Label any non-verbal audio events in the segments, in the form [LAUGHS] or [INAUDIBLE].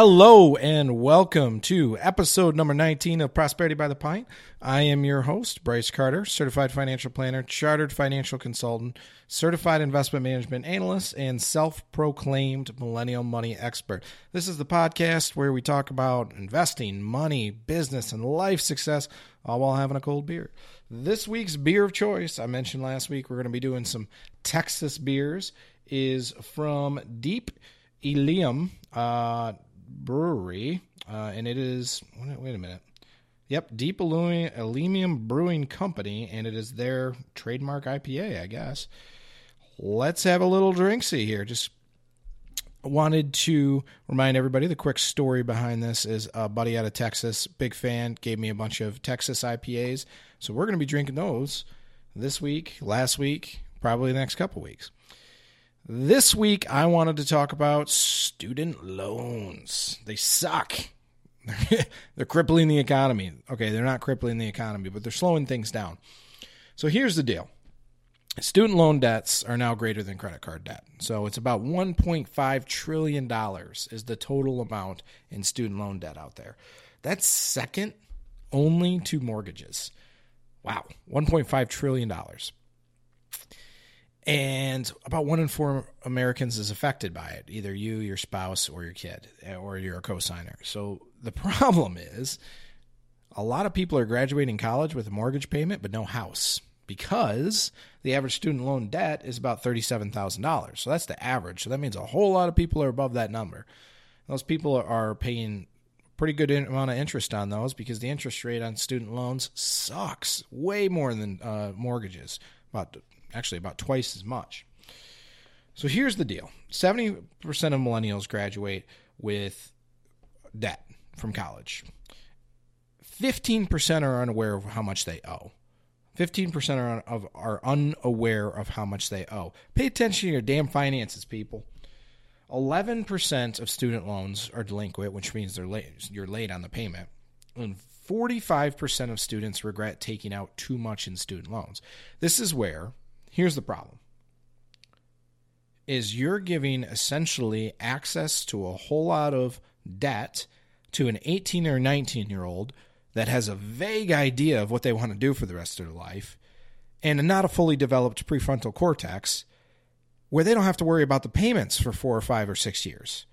Hello and welcome to episode number 19 of Prosperity by the Pint. I am your host, Bryce Carter, certified financial planner, chartered financial consultant, certified investment management analyst, and self proclaimed millennial money expert. This is the podcast where we talk about investing, money, business, and life success, all while having a cold beer. This week's beer of choice, I mentioned last week, we're going to be doing some Texas beers, is from Deep Ellum. Uh, Brewery, uh, and it is wait, a minute. Yep, Deep Ellum Brewing Company, and it is their trademark IPA, I guess. Let's have a little drinksy here. Just wanted to remind everybody the quick story behind this is a buddy out of Texas, big fan, gave me a bunch of Texas IPAs. So we're going to be drinking those this week, last week, probably the next couple weeks. This week, I wanted to talk about student loans. They suck. [LAUGHS] they're crippling the economy. Okay, they're not crippling the economy, but they're slowing things down. So here's the deal student loan debts are now greater than credit card debt. So it's about $1.5 trillion is the total amount in student loan debt out there. That's second only to mortgages. Wow, $1.5 trillion and about one in four Americans is affected by it, either you, your spouse, or your kid, or you're a cosigner. So the [LAUGHS] problem is a lot of people are graduating college with a mortgage payment but no house because the average student loan debt is about $37,000. So that's the average. So that means a whole lot of people are above that number. Those people are paying pretty good amount of interest on those because the interest rate on student loans sucks way more than uh, mortgages, about actually about twice as much. So here's the deal 70% of millennials graduate with debt from college. 15% are unaware of how much they owe. 15% are, of, are unaware of how much they owe. Pay attention to your damn finances, people. 11% of student loans are delinquent, which means they're late, you're late on the payment. And 45% of students regret taking out too much in student loans. This is where Here's the problem is you're giving essentially access to a whole lot of debt to an 18 or 19 year old that has a vague idea of what they want to do for the rest of their life and not a fully developed prefrontal cortex where they don't have to worry about the payments for four or five or six years.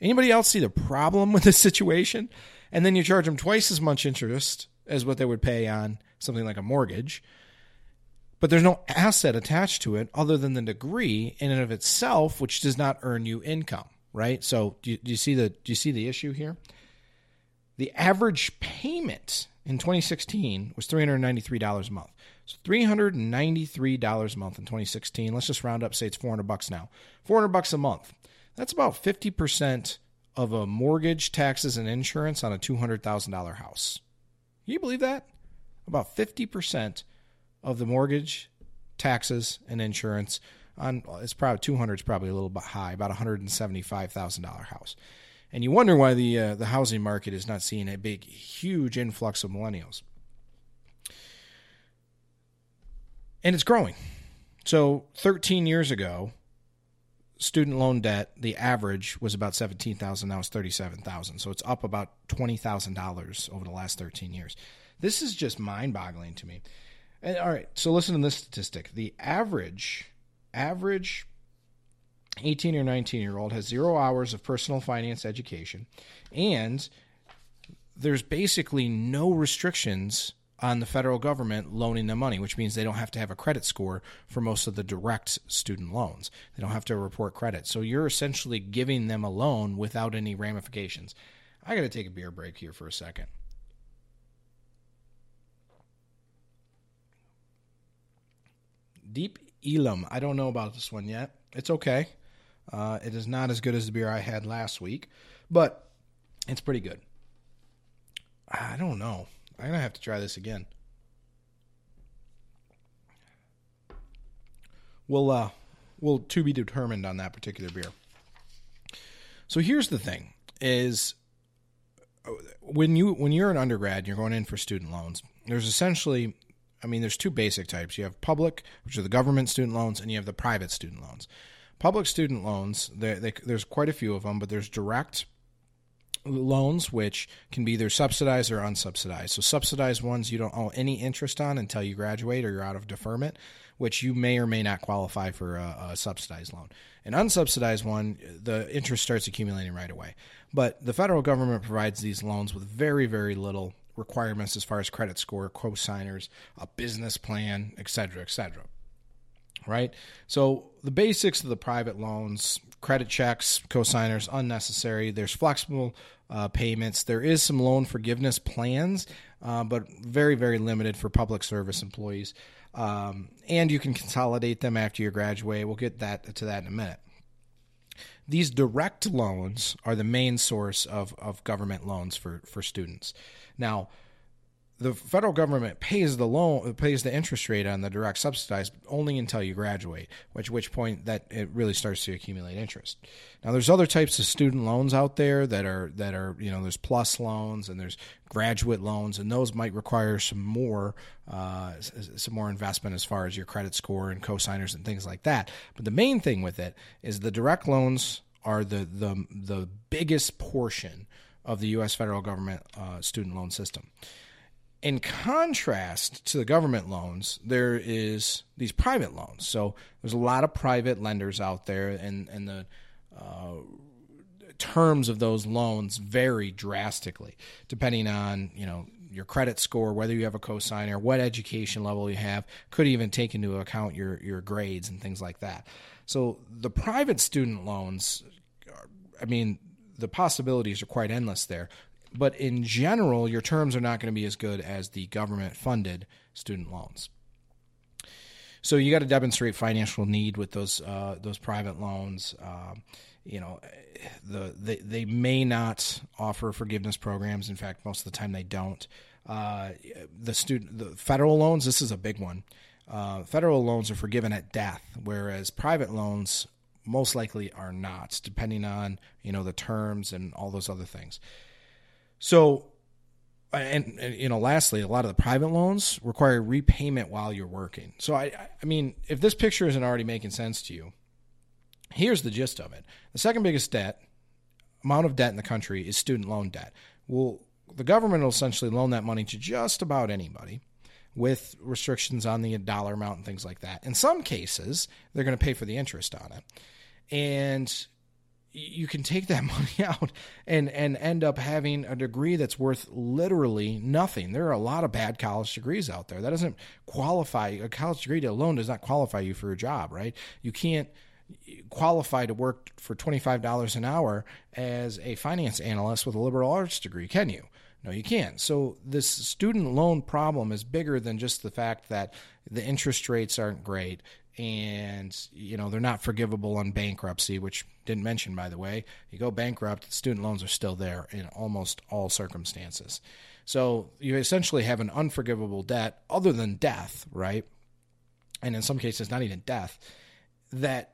Anybody else see the problem with this situation? And then you charge them twice as much interest as what they would pay on something like a mortgage but there's no asset attached to it other than the degree in and of itself, which does not earn you income, right? So do you, do you see the do you see the issue here? The average payment in 2016 was $393 a month. So $393 a month in 2016. Let's just round up, say it's 400 bucks now. 400 bucks a month. That's about 50% of a mortgage, taxes, and insurance on a $200,000 house. Can you believe that? About 50% of the mortgage, taxes, and insurance. On it's probably 200 is probably a little bit high, about hundred and seventy five thousand dollar house. And you wonder why the uh, the housing market is not seeing a big, huge influx of millennials. And it's growing. So 13 years ago, student loan debt, the average was about 17,000, now it's 37,000. So it's up about $20,000 over the last 13 years. This is just mind-boggling to me. And all right, so listen to this statistic. The average average 18 or 19 year old has 0 hours of personal finance education and there's basically no restrictions on the federal government loaning them money, which means they don't have to have a credit score for most of the direct student loans. They don't have to report credit. So you're essentially giving them a loan without any ramifications. I got to take a beer break here for a second. Deep Ellum. I don't know about this one yet. It's okay. Uh, it is not as good as the beer I had last week, but it's pretty good. I don't know. I'm gonna have to try this again. We'll uh, we'll to be determined on that particular beer. So here's the thing: is uh, when you when you're an undergrad, you're going in for student loans. There's essentially I mean, there's two basic types. You have public, which are the government student loans, and you have the private student loans. Public student loans, they, they, there's quite a few of them, but there's direct loans, which can be either subsidized or unsubsidized. So, subsidized ones you don't owe any interest on until you graduate or you're out of deferment, which you may or may not qualify for a, a subsidized loan. An unsubsidized one, the interest starts accumulating right away. But the federal government provides these loans with very, very little requirements as far as credit score, co-signers, a business plan, et cetera, et cetera. Right? So the basics of the private loans, credit checks, co-signers, unnecessary. There's flexible uh, payments. There is some loan forgiveness plans, uh, but very, very limited for public service employees. Um, and you can consolidate them after you graduate. We'll get that to that in a minute. These direct loans are the main source of, of government loans for, for students. Now, the federal government pays the loan pays the interest rate on the direct subsidized only until you graduate which which point that it really starts to accumulate interest now there's other types of student loans out there that are that are you know there's plus loans and there's graduate loans and those might require some more uh, some more investment as far as your credit score and cosigners and things like that but the main thing with it is the direct loans are the the the biggest portion of the U.S. federal government uh, student loan system in contrast to the government loans, there is these private loans. So there's a lot of private lenders out there, and and the uh, terms of those loans vary drastically depending on you know your credit score, whether you have a cosigner, what education level you have, could even take into account your your grades and things like that. So the private student loans, I mean, the possibilities are quite endless there but in general, your terms are not going to be as good as the government funded student loans. So you got to demonstrate financial need with those uh, those private loans. Um, you know, the they, they may not offer forgiveness programs. In fact, most of the time they don't. Uh, the student the federal loans. This is a big one. Uh, federal loans are forgiven at death, whereas private loans most likely are not, depending on you know the terms and all those other things. So, uh, and, and, you know, lastly, a lot of the private loans require repayment while you're working. So, I, I mean, if this picture isn't already making sense to you, here's the gist of it: the second biggest debt amount of debt in the country is student loan debt. Well, the government will essentially loan that money to just about anybody with restrictions on the dollar amount and things like that. In some cases, they're going to pay for the interest on it. And you can take that [LAUGHS] money out and and end up having a degree that's worth literally nothing. There are a lot of bad college degrees out there. That doesn't qualify a college degree alone does not qualify you for a job, right? You can't qualify to work for $25 an hour as a finance analyst with a liberal arts degree, can you? No, you can't. So this student loan problem is bigger than just the fact that the interest rates aren't great and you know they're not forgivable on bankruptcy which didn't mention by the way. You go bankrupt student loans are still there in almost all circumstances. So you essentially have an unforgivable debt other than death right? And in some cases not even death that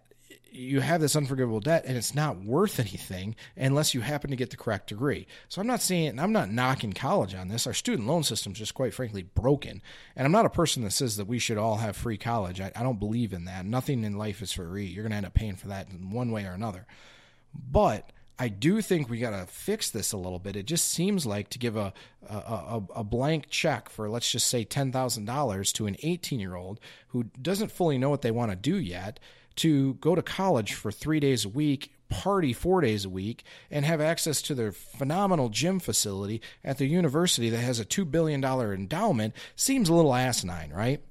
you have this unforgivable debt and it's not worth anything unless you happen to get the correct degree. So I'm not saying I'm not knocking college on this. Our student loan system is just quite frankly broken. And I'm not a person that says that we should all have free college. I, I don't believe in that. Nothing in life is free. You're going to end up paying for that in one way or another. But I do think we got to fix this a little bit. It just seems like to give a a, a, a blank check for let's just say ten thousand dollars to an eighteen year old who doesn't fully know what they want to do yet to go to college for three days a week, party four days a week, and have access to their phenomenal gym facility at the university that has a $2 billion endowment seems a little asinine, right?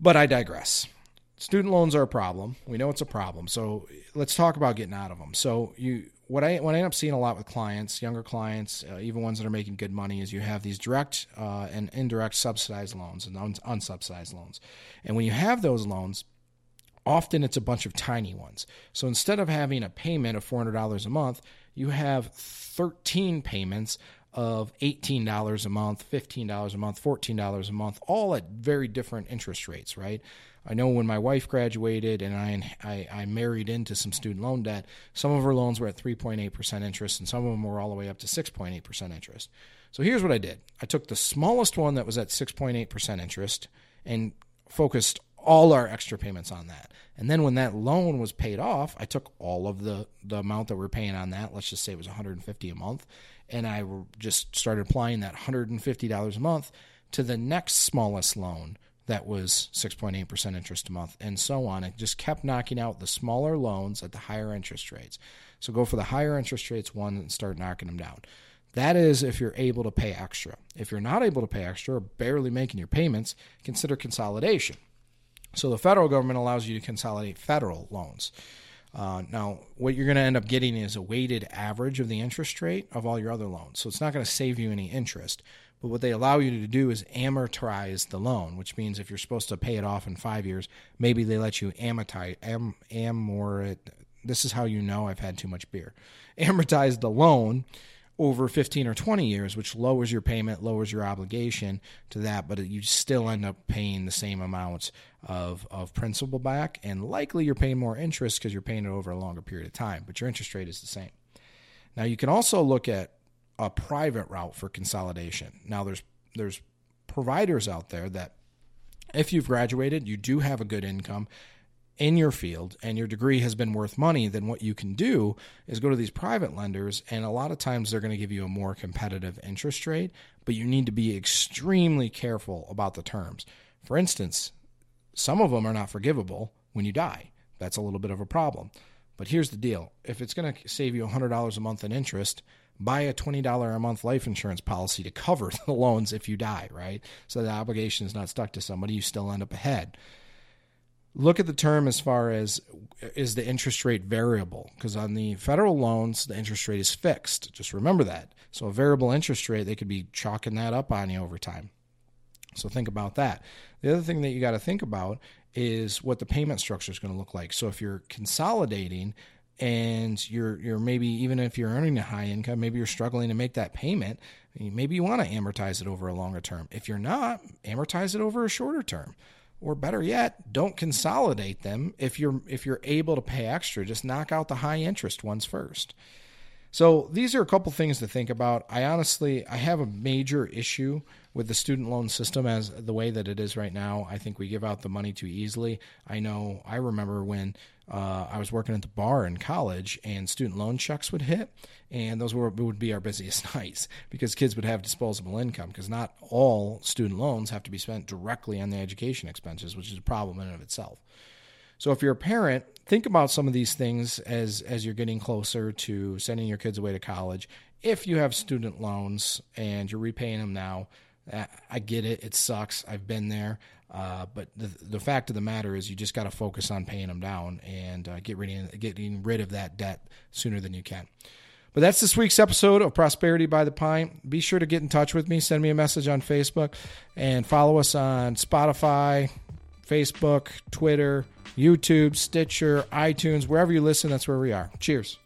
But I digress. Student loans are a problem. We know it's a problem. So let's talk about getting out of them. So you what I what I end up seeing a lot with clients, younger clients, uh, even ones that are making good money, is you have these direct uh, and indirect subsidized loans and unsubsidized loans. And when you have those loans, Often it's a bunch of tiny ones. So instead of having a payment of $400 a month, you have 13 payments of $18 a month, $15 a month, $14 a month, all at very different interest rates, right? I know when my wife graduated and I, I, I, married into some student loan debt, some of her loans were at 3.8% interest and some of them were all the way up to 6.8% interest. So here's what I did I took the smallest one that was at 6.8% interest and focused all our extra payments on that. And then when that loan was paid off, I took all of the the amount that we're paying on that. Let's just say it was 150 a month, and I just started applying that 150 dollars a month to the next smallest loan that was 6.8% interest a month, and so on. It just kept knocking out the smaller loans at the higher interest rates. So go for the higher interest rates one and start knocking them down. That is if you're able to pay extra. If you're not able to pay extra or barely making your payments, consider consolidation. So the federal government allows you to consolidate federal loans. Uh, now, what you're going to end up getting is a weighted average of the interest rate of all your other loans. So it's not going to save you any interest, but what they allow you to do is amortize the loan, which means if you're supposed to pay it off in five years, maybe they let you amortize, am, amort. This is how you know I've had too much beer. [LAUGHS] Amortize the loan over 15 or 20 years, which lowers your payment, lowers your obligation to that, but you still end up paying the same amounts of, of principal back, and likely you're paying more interest because you're paying it over a longer period of time, but your interest rate is the same. Now, you can also look at a private route for consolidation. Now there's there's providers out there that if you've graduated, you do have a good income in your field and your degree has been worth money, then what you can do is go to these private lenders and a lot of times they're going to give you a more competitive interest rate, but you need to be extremely careful about the terms. For instance, some of them are not forgivable when you die. That's a little bit of a problem. But here's the deal. If it's going to save you $100 a month in interest, buy a $20 a month life insurance policy to cover [LAUGHS] the loans if you die, right? So the obligation is not stuck to somebody, you still end up ahead. Look at the term as far as is the interest rate variable? Because on the federal loans, the interest rate is fixed. Just remember that. So a variable interest rate, they could be chalking that up on you over time. So think about that. The other thing that you got to think about is what the payment structure is going to look like. So if you're consolidating and you're you're maybe even if you're earning a high income, maybe you're struggling to make that payment. Maybe you want to amortize it over a longer term. If you're not, amortize it over a shorter term. Or better yet, don't consolidate them if you're if you're able to pay extra. Just knock out the high interest ones first. So these are a couple things to think about. I honestly I have a major issue with the student loan system as the way that it is right now. I think we give out the money too easily. I know I remember when uh, I was working at the bar in college, and student loan checks would hit, and those were would be our [LAUGHS] busiest nights because kids would have disposable income. Because not all student loans have to be spent directly on the education expenses, which is a problem in and of itself. So if you're a parent, think about some of these things as as you're getting closer to sending your kids away to college. If you have student loans and you're repaying them now, I get it. It sucks. I've been there. Uh, but the, the fact of the matter is, you just got to focus on paying them down and uh, get rid of, getting rid of that debt sooner than you can. But that's this week's episode of Prosperity by the Pint. Be sure to get in touch with me. Send me a message on Facebook and follow us on Spotify, Facebook, Twitter, YouTube, Stitcher, iTunes, wherever you listen. That's where we are. Cheers.